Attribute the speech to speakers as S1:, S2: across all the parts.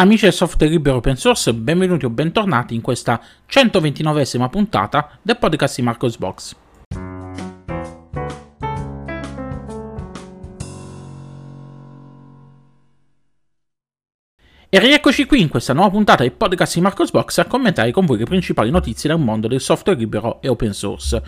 S1: Amici del software libero open source, benvenuti o bentornati in questa 129esima puntata del podcast di Marcos Box. E rieccoci qui in questa nuova puntata del podcast di Marcos Box a commentare con voi le principali notizie del mondo del software libero e open source.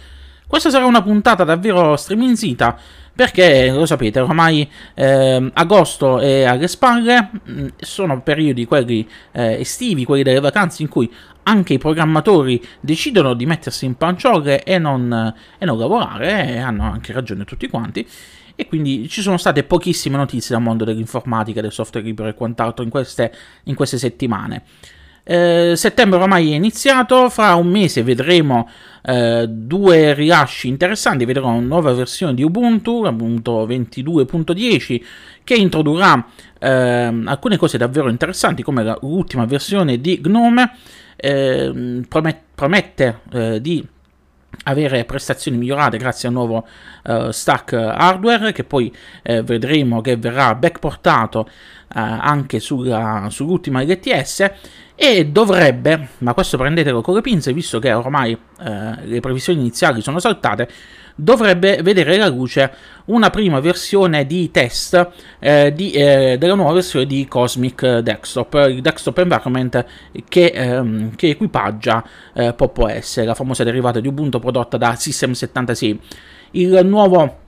S1: Questa sarà una puntata davvero striminzita perché lo sapete, ormai eh, agosto è alle spalle, mm, sono periodi quelli eh, estivi, quelli delle vacanze in cui anche i programmatori decidono di mettersi in panciole e non, e non lavorare, e hanno anche ragione tutti quanti. E quindi ci sono state pochissime notizie dal mondo dell'informatica, del software libero e quant'altro in queste, in queste settimane. Eh, settembre ormai è iniziato, fra un mese vedremo eh, due rilasci interessanti, vedremo una nuova versione di Ubuntu, Ubuntu 22.10, che introdurrà eh, alcune cose davvero interessanti, come l'ultima versione di GNOME, ehm, promet- promette eh, di avere prestazioni migliorate grazie al nuovo uh, stack hardware che poi eh, vedremo che verrà backportato uh, anche sulla, sull'ultima LTS e dovrebbe, ma questo prendetelo con le pinze visto che ormai eh, le previsioni iniziali sono saltate, dovrebbe vedere la luce una prima versione di test eh, di, eh, della nuova versione di Cosmic Desktop, il desktop environment che, ehm, che equipaggia eh, Pop OS, la famosa derivata di Ubuntu prodotta da System76. Il nuovo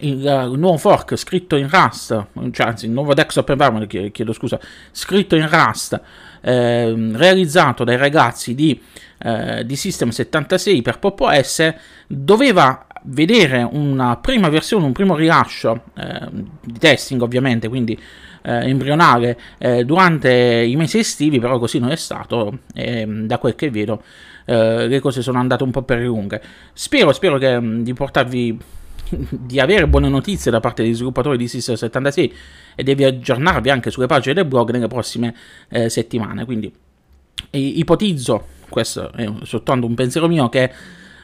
S1: il, il, nuovo fork scritto in Rust, cioè anzi il nuovo desktop environment, chiedo scusa, scritto in Rust, eh, realizzato dai ragazzi di, eh, di System 76 per Pop OS, doveva vedere una prima versione, un primo rilascio eh, di testing ovviamente, quindi eh, embrionale eh, durante i mesi estivi, però così non è stato e da quel che vedo eh, le cose sono andate un po' per lunghe. Spero, spero che, di portarvi di avere buone notizie da parte degli sviluppatori di System 76 e devi aggiornarvi anche sulle pagine del blog nelle prossime eh, settimane. Quindi ipotizzo, questo è soltanto un pensiero mio, che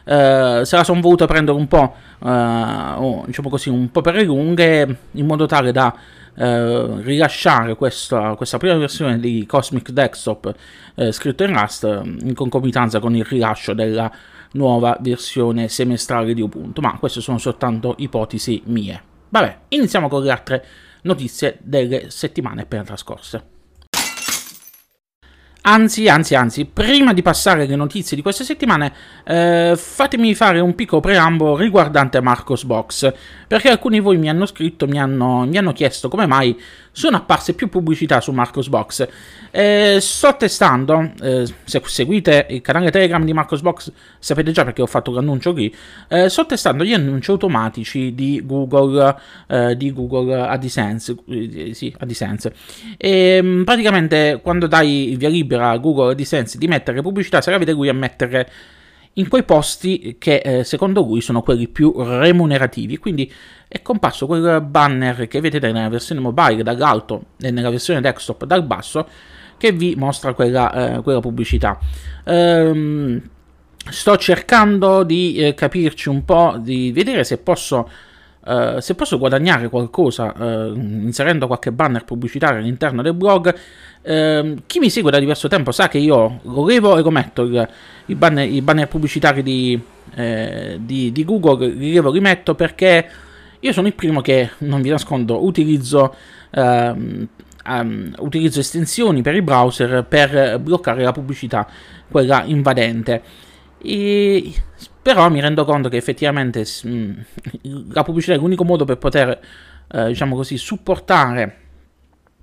S1: eh, se la sono voluta prendere un po', eh, diciamo così, un po' per le lunghe, in modo tale da eh, rilasciare questa, questa, prima versione di Cosmic Desktop eh, scritto in Rust in concomitanza con il rilascio della nuova versione semestrale di Ubuntu, ma queste sono soltanto ipotesi mie. Vabbè, iniziamo con le altre notizie delle settimane appena trascorse. Anzi, anzi, anzi, prima di passare alle notizie di queste settimane, eh, fatemi fare un piccolo preambolo riguardante Marcos Box, perché alcuni di voi mi hanno scritto, mi hanno, mi hanno chiesto come mai sono apparse più pubblicità su Marcos Box. Eh, sto testando, eh, se seguite il canale Telegram di Marcos Box sapete già perché ho fatto l'annuncio qui, eh, sto testando gli annunci automatici di Google, eh, di Google AdSense, eh, sì, AdSense. E mm, praticamente quando dai via libera a Google AdSense di mettere pubblicità, sarà vedere lui a mettere in quei posti che eh, secondo lui sono quelli più remunerativi. Quindi è comparso quel banner che vedete nella versione mobile dall'alto e nella versione desktop dal basso che vi mostra quella, eh, quella pubblicità. Ehm, sto cercando di eh, capirci un po', di vedere se posso Uh, se posso guadagnare qualcosa uh, inserendo qualche banner pubblicitario all'interno del blog, uh, chi mi segue da diverso tempo sa che io levo e lo metto il, il banner, i banner pubblicitari di, eh, di, di, Google, li levo e li metto perché io sono il primo che, non vi nascondo, utilizzo, um, utilizzo estensioni per il browser per bloccare la pubblicità, quella invadente. E però mi rendo conto che effettivamente mh, mm, la pubblicità è l'unico modo per poter, eh, diciamo così, supportare,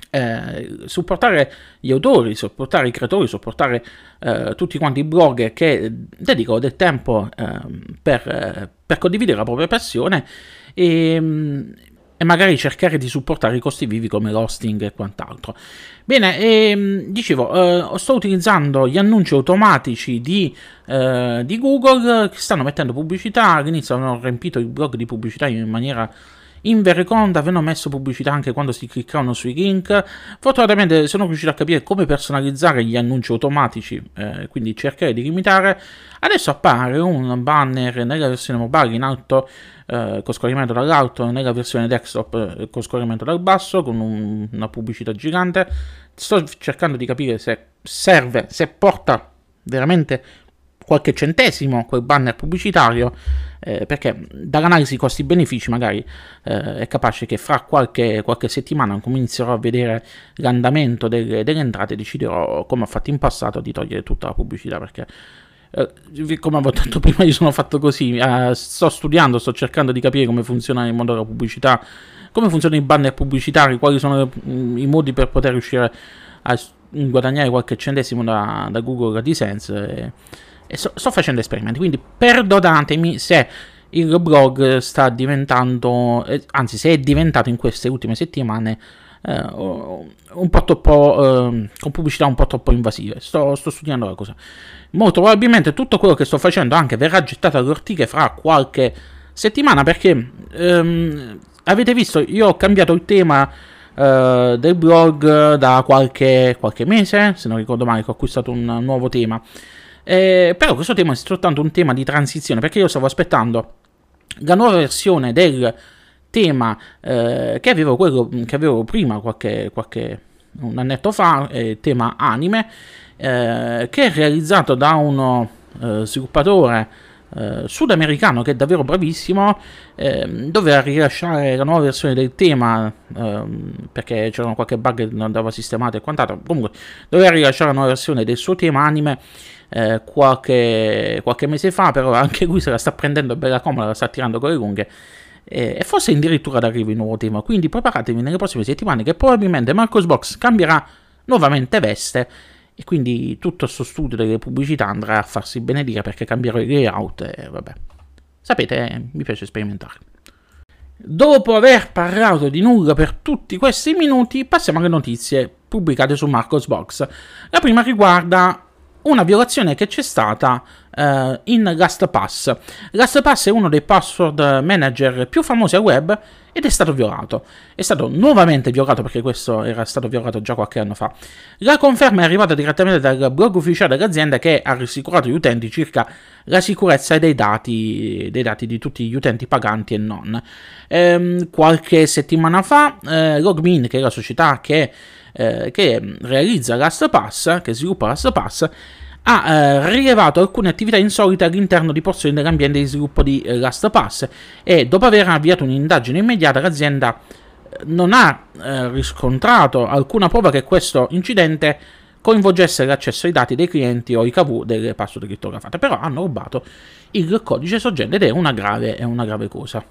S1: eh, supportare gli autori, supportare i creatori, supportare eh, tutti quanti i blogger che dedicano del tempo ehm, per, per, condividere la propria passione. E, mh, e magari cercare di supportare i costi vivi come l'hosting e quant'altro. Bene, ehm, dicevo, eh, sto utilizzando gli annunci automatici di, eh, di, Google che stanno mettendo pubblicità, all'inizio hanno riempito il blog di pubblicità in maniera invereconda, avevano messo pubblicità anche quando si cliccavano sui link. Fortunatamente sono riuscito a capire come personalizzare gli annunci automatici, eh, quindi cercare di limitare. Adesso appare un banner nella versione mobile in alto eh, con scorrimento dall'alto nella versione desktop eh, con scorrimento dal basso con un, una pubblicità gigante sto cercando di capire se serve, se porta veramente qualche centesimo quel banner pubblicitario, eh, perché dall'analisi costi-benefici magari eh, è capace che fra qualche, qualche, settimana come inizierò a vedere l'andamento delle, delle entrate deciderò, come ho fatto in passato, di togliere tutta la pubblicità, perché eh, come avevo detto prima, io sono fatto così. Eh, sto studiando, sto cercando di capire come funziona il mondo della pubblicità, come funzionano i banner pubblicitari, quali sono i modi per poter riuscire a guadagnare qualche centesimo da, da Google AdSense. E, e so, sto facendo esperimenti, quindi perdonatemi se il blog sta diventando, eh, anzi se è diventato in queste ultime settimane eh, un po' troppo, eh, con pubblicità un po' troppo invasive. Sto, sto, studiando la cosa. Molto probabilmente tutto quello che sto facendo anche verrà gettato alle ortiche fra qualche settimana perché ehm, avete visto, io ho cambiato il tema Uh, del blog da qualche, qualche, mese, se non ricordo male, ho acquistato un nuovo tema. Eh, però questo tema è soltanto un tema di transizione, perché io stavo aspettando la nuova versione del tema eh, che, avevo quello, che avevo prima, qualche, qualche un annetto fa, eh, tema anime, eh, che è realizzato da uno eh, sviluppatore eh, sudamericano che è davvero bravissimo, ehm, doveva rilasciare la nuova versione del tema ehm, perché c'erano qualche bug che non andava sistemato e quant'altro, comunque doveva rilasciare la nuova versione del suo tema anime eh, qualche, qualche, mese fa, però anche lui se la sta prendendo bella comoda, la sta tirando con le lunghe. Eh, e forse addirittura d'arrivo il nuovo tema. Quindi preparatevi nelle prossime settimane che probabilmente Marcos Box cambierà nuovamente veste. E quindi tutto questo studio delle pubblicità andrà a farsi benedire perché cambierò il layout e vabbè. Sapete, eh, mi piace sperimentare. Dopo aver parlato di nulla per tutti questi minuti, passiamo alle notizie pubblicate su Marcos Box. La prima riguarda una violazione che c'è stata uh, in LastPass. LastPass è uno dei password manager più famosi al web ed è stato violato. È stato nuovamente violato perché questo era stato violato già qualche anno fa. La conferma è arrivata direttamente dal blog ufficiale dell'azienda che ha rassicurato gli utenti circa la sicurezza dei dati, dei dati di tutti gli utenti paganti e non. Ehm, qualche settimana fa eh, Logmin, che è la società che eh, che realizza LastPass, che sviluppa LastPass, ha eh, rilevato alcune attività insolite all'interno di porzioni dell'ambiente di sviluppo di eh, LastPass e dopo aver avviato un'indagine immediata l'azienda eh, non ha eh, riscontrato alcuna prova che questo incidente coinvolgesse l'accesso ai dati dei clienti o i KV delle password crittografate, però hanno rubato il codice sorgente ed è una grave, è una grave cosa.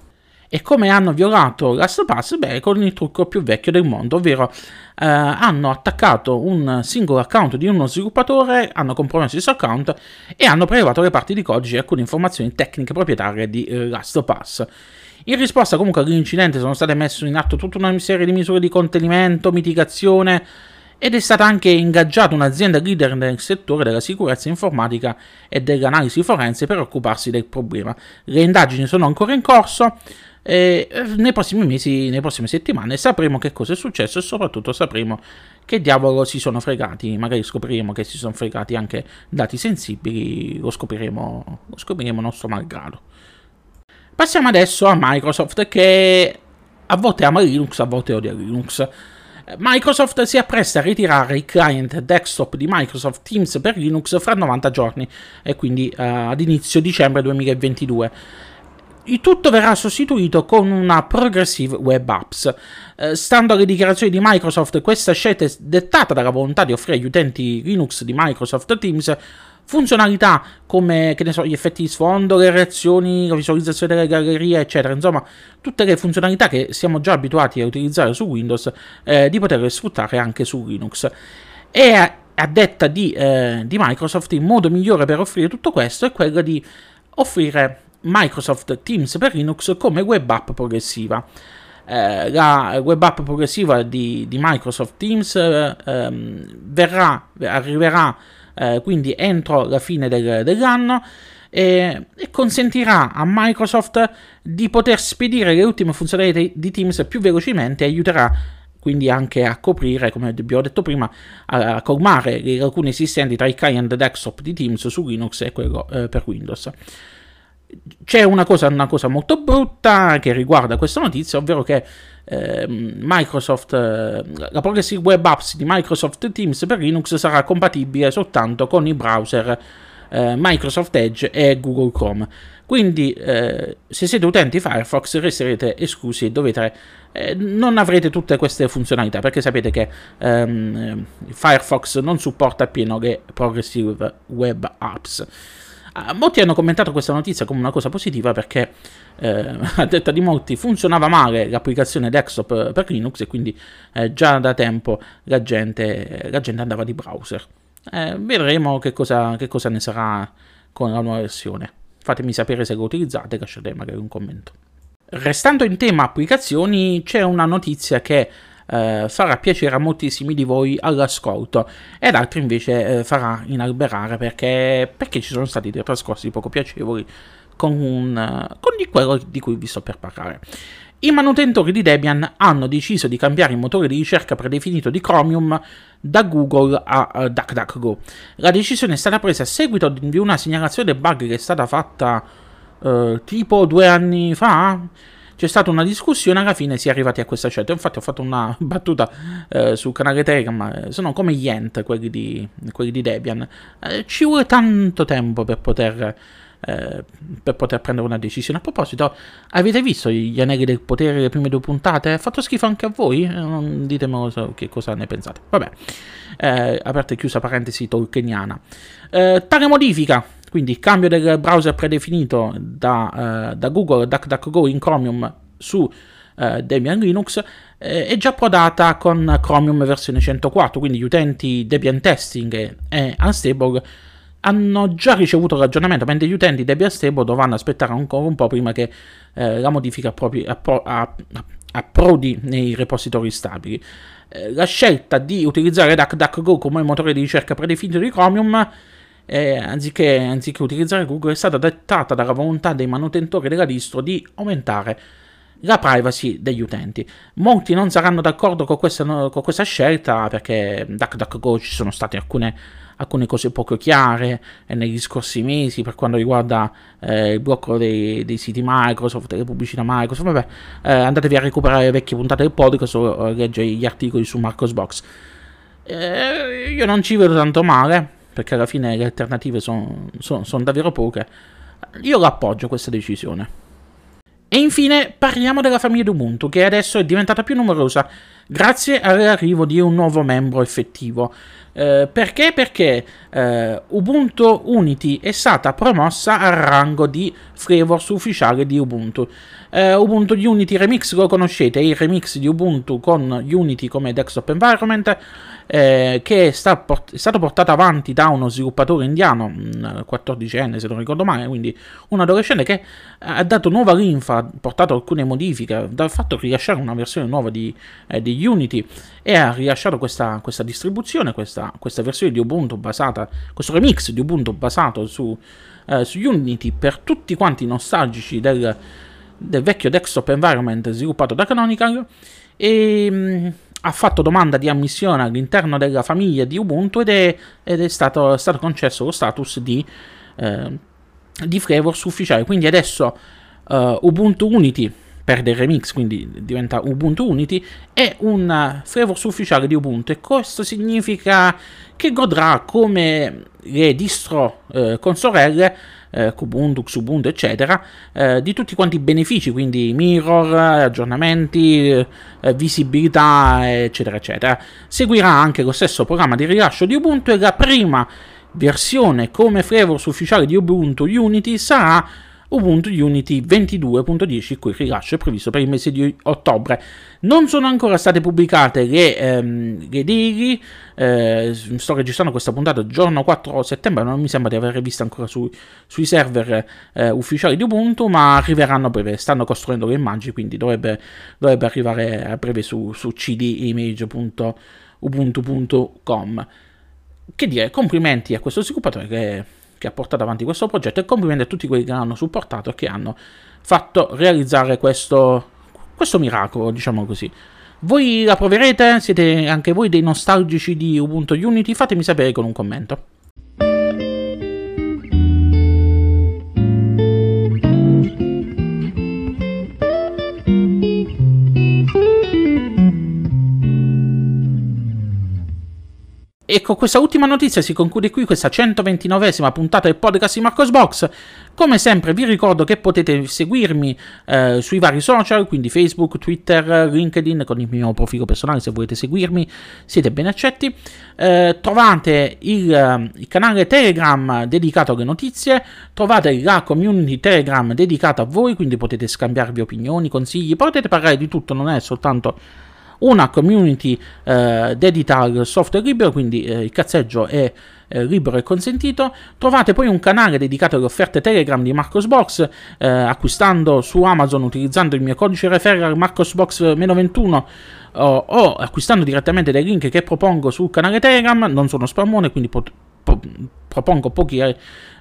S1: E come hanno violato LastPass? Beh, con il trucco più vecchio del mondo, ovvero eh, hanno attaccato un singolo account di uno sviluppatore, hanno compromesso il suo account e hanno prelevato le parti di codice e alcune informazioni tecniche proprietarie di eh, LastPass. In risposta comunque all'incidente sono state messe in atto tutta una serie di misure di contenimento, mitigazione ed è stata anche ingaggiata un'azienda leader nel settore della sicurezza informatica e dell'analisi forense per occuparsi del problema. Le indagini sono ancora in corso, e eh, nei prossimi mesi, nelle prossime settimane sapremo che cosa è successo e soprattutto sapremo che diavolo si sono fregati. Magari scopriremo che si sono fregati anche dati sensibili, lo scopriremo, lo scopriremo nostro malgrado. Passiamo adesso a Microsoft che a volte ama Linux, a volte odia Linux. Microsoft si appresta a ritirare il client desktop di Microsoft Teams per Linux fra 90 giorni e quindi uh, ad inizio dicembre 2022. Tutto verrà sostituito con una Progressive Web Apps. Eh, stando alle dichiarazioni di Microsoft, questa scelta è dettata dalla volontà di offrire agli utenti Linux di Microsoft Teams funzionalità come so, gli effetti di sfondo, le reazioni, la visualizzazione delle gallerie, eccetera. Insomma, tutte le funzionalità che siamo già abituati a utilizzare su Windows, eh, di poterle sfruttare anche su Linux. E a, a detta di, eh, di Microsoft, il modo migliore per offrire tutto questo è quello di offrire Microsoft Teams per Linux come web app progressiva. Eh, la web app progressiva di, di Microsoft Teams eh, ehm, verrà, arriverà eh, quindi entro la fine del, dell'anno e, e, consentirà a Microsoft di poter spedire le ultime funzionalità di Teams più velocemente e aiuterà quindi anche a coprire, come abbiamo detto prima, a, colmare le lacune esistenti tra i client desktop di Teams su Linux e quello eh, per Windows. C'è una cosa, una cosa, molto brutta che riguarda questa notizia, ovvero che eh, Microsoft, la Progressive Web Apps di Microsoft Teams per Linux sarà compatibile soltanto con i browser eh, Microsoft Edge e Google Chrome. Quindi, eh, se siete utenti Firefox, resterete esclusi e dovete, eh, non avrete tutte queste funzionalità perché sapete che ehm, Firefox non supporta appieno le Progressive Web Apps. Ah, molti hanno commentato questa notizia come una cosa positiva perché, eh, a detta di molti, funzionava male l'applicazione desktop per Linux e quindi eh, già da tempo la gente, la gente, andava di browser. Eh, vedremo che cosa, che cosa ne sarà con la nuova versione. Fatemi sapere se lo utilizzate, lasciate magari un commento. Restando in tema applicazioni, c'è una notizia che eh, farà piacere a moltissimi di voi all'ascolto ed altri invece eh, farà inalberare perché, perché, ci sono stati dei trascorsi poco piacevoli con, un, con di quello di cui vi sto per parlare. I manutentori di Debian hanno deciso di cambiare il motore di ricerca predefinito di Chromium da Google a uh, DuckDuckGo. La decisione è stata presa a seguito di una segnalazione bug che è stata fatta uh, tipo due anni fa c'è stata una discussione, alla fine si è arrivati a questa scelta. Infatti ho fatto una battuta eh, sul canale Telegram, eh, sono come gli ent, quelli di, quelli di Debian. Eh, ci vuole tanto tempo per poter, eh, per poter prendere una decisione. A proposito, avete visto gli anelli del potere le prime due puntate? Ha fatto schifo anche a voi? Eh, ditemelo so, che cosa ne pensate. Vabbè, eh, aperta e chiusa parentesi tolkieniana. tale modifica quindi cambio del browser predefinito da, uh, da Google DuckDuckGo in Chromium su uh, Debian Linux eh, è già prodata con Chromium versione 104, quindi gli utenti Debian Testing e, e Unstable hanno già ricevuto l'aggiornamento, mentre gli utenti Debian Stable dovranno aspettare ancora un po' prima che eh, la modifica propri, appro- approdi nei repository stabili. Eh, la scelta di utilizzare DuckDuckGo come motore di ricerca predefinito di Chromium eh, anziché, anziché utilizzare Google, è stata dettata dalla volontà dei manutentori della distro di aumentare la privacy degli utenti. Molti non saranno d'accordo con questa, con questa scelta perché DuckDuckGo ci sono state alcune, alcune cose poco chiare eh, negli scorsi mesi per quanto riguarda eh, il blocco dei, dei, siti Microsoft, delle pubblicità Microsoft. Vabbè, eh, andatevi a recuperare le vecchie puntate del podcast o leggere gli articoli su Marcosbox. Eh, io non ci vedo tanto male perché alla fine le alternative sono son, son davvero poche, io l'appoggio questa decisione. E infine parliamo della famiglia di Ubuntu, che adesso è diventata più numerosa grazie all'arrivo di un nuovo membro effettivo. Eh, perché? Perché eh, Ubuntu Unity è stata promossa al rango di flavors ufficiale di Ubuntu. Eh, Ubuntu Unity Remix lo conoscete, è il remix di Ubuntu con Unity come desktop environment eh, che è, sta port- è, stato portato avanti da uno sviluppatore indiano, 14enne se non ricordo male, quindi un adolescente che ha dato nuova linfa, ha portato alcune modifiche, ha fatto rilasciare una versione nuova di, eh, di Unity e ha rilasciato questa, questa distribuzione, questa, questa, versione di Ubuntu basata, questo remix di Ubuntu basato su, eh, su Unity per tutti quanti nostalgici del, del vecchio desktop environment sviluppato da Canonical e mm, ha fatto domanda di ammissione all'interno della famiglia di Ubuntu ed è, ed è stato, stato, concesso lo status di, eh, di flavors ufficiale. Quindi adesso uh, Ubuntu Unity perde il remix, quindi diventa Ubuntu Unity, è un flavors ufficiale di Ubuntu e questo significa che godrà come le distro eh, con sorelle eh, Kubuntu, Xubuntu, eccetera, eh, di tutti quanti i benefici, quindi mirror, aggiornamenti, eh, visibilità, eccetera, eccetera. Seguirà anche lo stesso programma di rilascio di Ubuntu e la prima versione come flavors ufficiale di Ubuntu Unity sarà Ubuntu Unity 22.10, il rilascio è previsto per il mese di ottobre. Non sono ancora state pubblicate le, ehm, le daily, eh, sto registrando questa puntata giorno 4 settembre, non mi sembra di aver visto ancora su, sui server eh, ufficiali di Ubuntu, ma arriveranno a breve, stanno costruendo le immagini, quindi dovrebbe, dovrebbe arrivare a breve su, su cdimage.ubuntu.com. Che dire, complimenti a questo sviluppatore che che ha portato avanti questo progetto e complimenti a tutti quelli che l'hanno supportato e che hanno fatto realizzare questo, questo miracolo, diciamo così. Voi la proverete? Siete anche voi dei nostalgici di Ubuntu Unity? Fatemi sapere con un commento. Ecco, questa ultima notizia si conclude qui, questa 129esima puntata del podcast di Marcos Box. Come sempre vi ricordo che potete seguirmi eh, sui vari social, quindi Facebook, Twitter, LinkedIn, con il mio profilo personale se volete seguirmi, siete ben accetti. Eh, trovate il, il, canale Telegram dedicato alle notizie, trovate la community Telegram dedicata a voi, quindi potete scambiarvi opinioni, consigli, potete parlare di tutto, non è soltanto una community eh, dedita al software libero, quindi eh, il cazzeggio è eh, libero e consentito. Trovate poi un canale dedicato alle offerte Telegram di Marcosbox, eh, acquistando su Amazon utilizzando il mio codice referral Marcosbox-21 o, o, acquistando direttamente dei link che propongo sul canale Telegram. Non sono spammone, quindi pot- propongo pochi,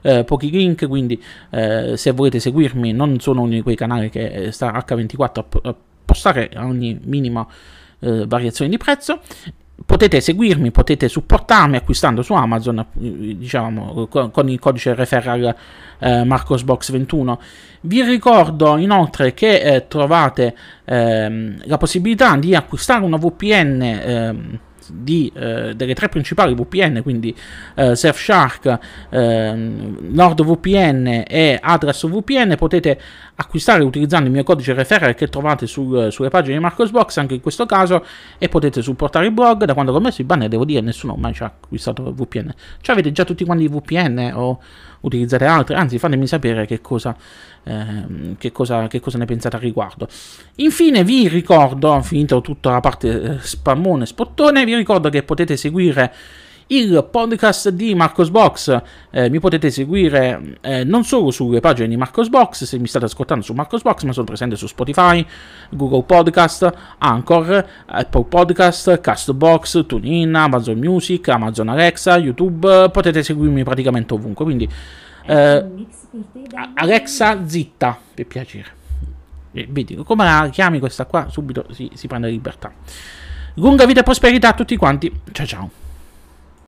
S1: eh, pochi, link, quindi eh, se volete seguirmi non sono uno di quei canali che sta H24 a, postare ogni minima eh, variazioni di prezzo. Potete seguirmi, potete supportarmi acquistando su Amazon, diciamo, con, con il codice referral eh, MarcosBox21. Vi ricordo inoltre che eh, trovate ehm, la possibilità di acquistare una VPN ehm, di, eh, delle tre principali VPN, quindi eh, Surfshark, eh, NordVPN e AddressVPN, potete acquistare utilizzando il mio codice referral che trovate sul, sulle pagine di Marcosbox anche in questo caso e potete supportare il blog. Da quando ho messo il banner devo dire nessuno mai ci ha acquistato VPN. Cioè avete già tutti quanti i VPN o utilizzate altri? Anzi fatemi sapere che cosa Ehm, che, cosa, che, cosa, ne pensate al riguardo. Infine vi ricordo, finito tutta la parte eh, spammone spottone, vi ricordo che potete seguire il podcast di Marcosbox. Eh, mi potete seguire eh, non solo sulle pagine di Marcosbox, se mi state ascoltando su Marcosbox, ma sono presente su Spotify, Google Podcast, Anchor, Apple Podcast, Castbox, TuneIn, Amazon Music, Amazon Alexa, YouTube. Potete seguirmi praticamente ovunque. Quindi eh, Alexa zitta, per piacere. Eh, vedi, come la chiami questa qua, subito si, si prende libertà. Lunga vita e prosperità a tutti quanti. Ciao ciao.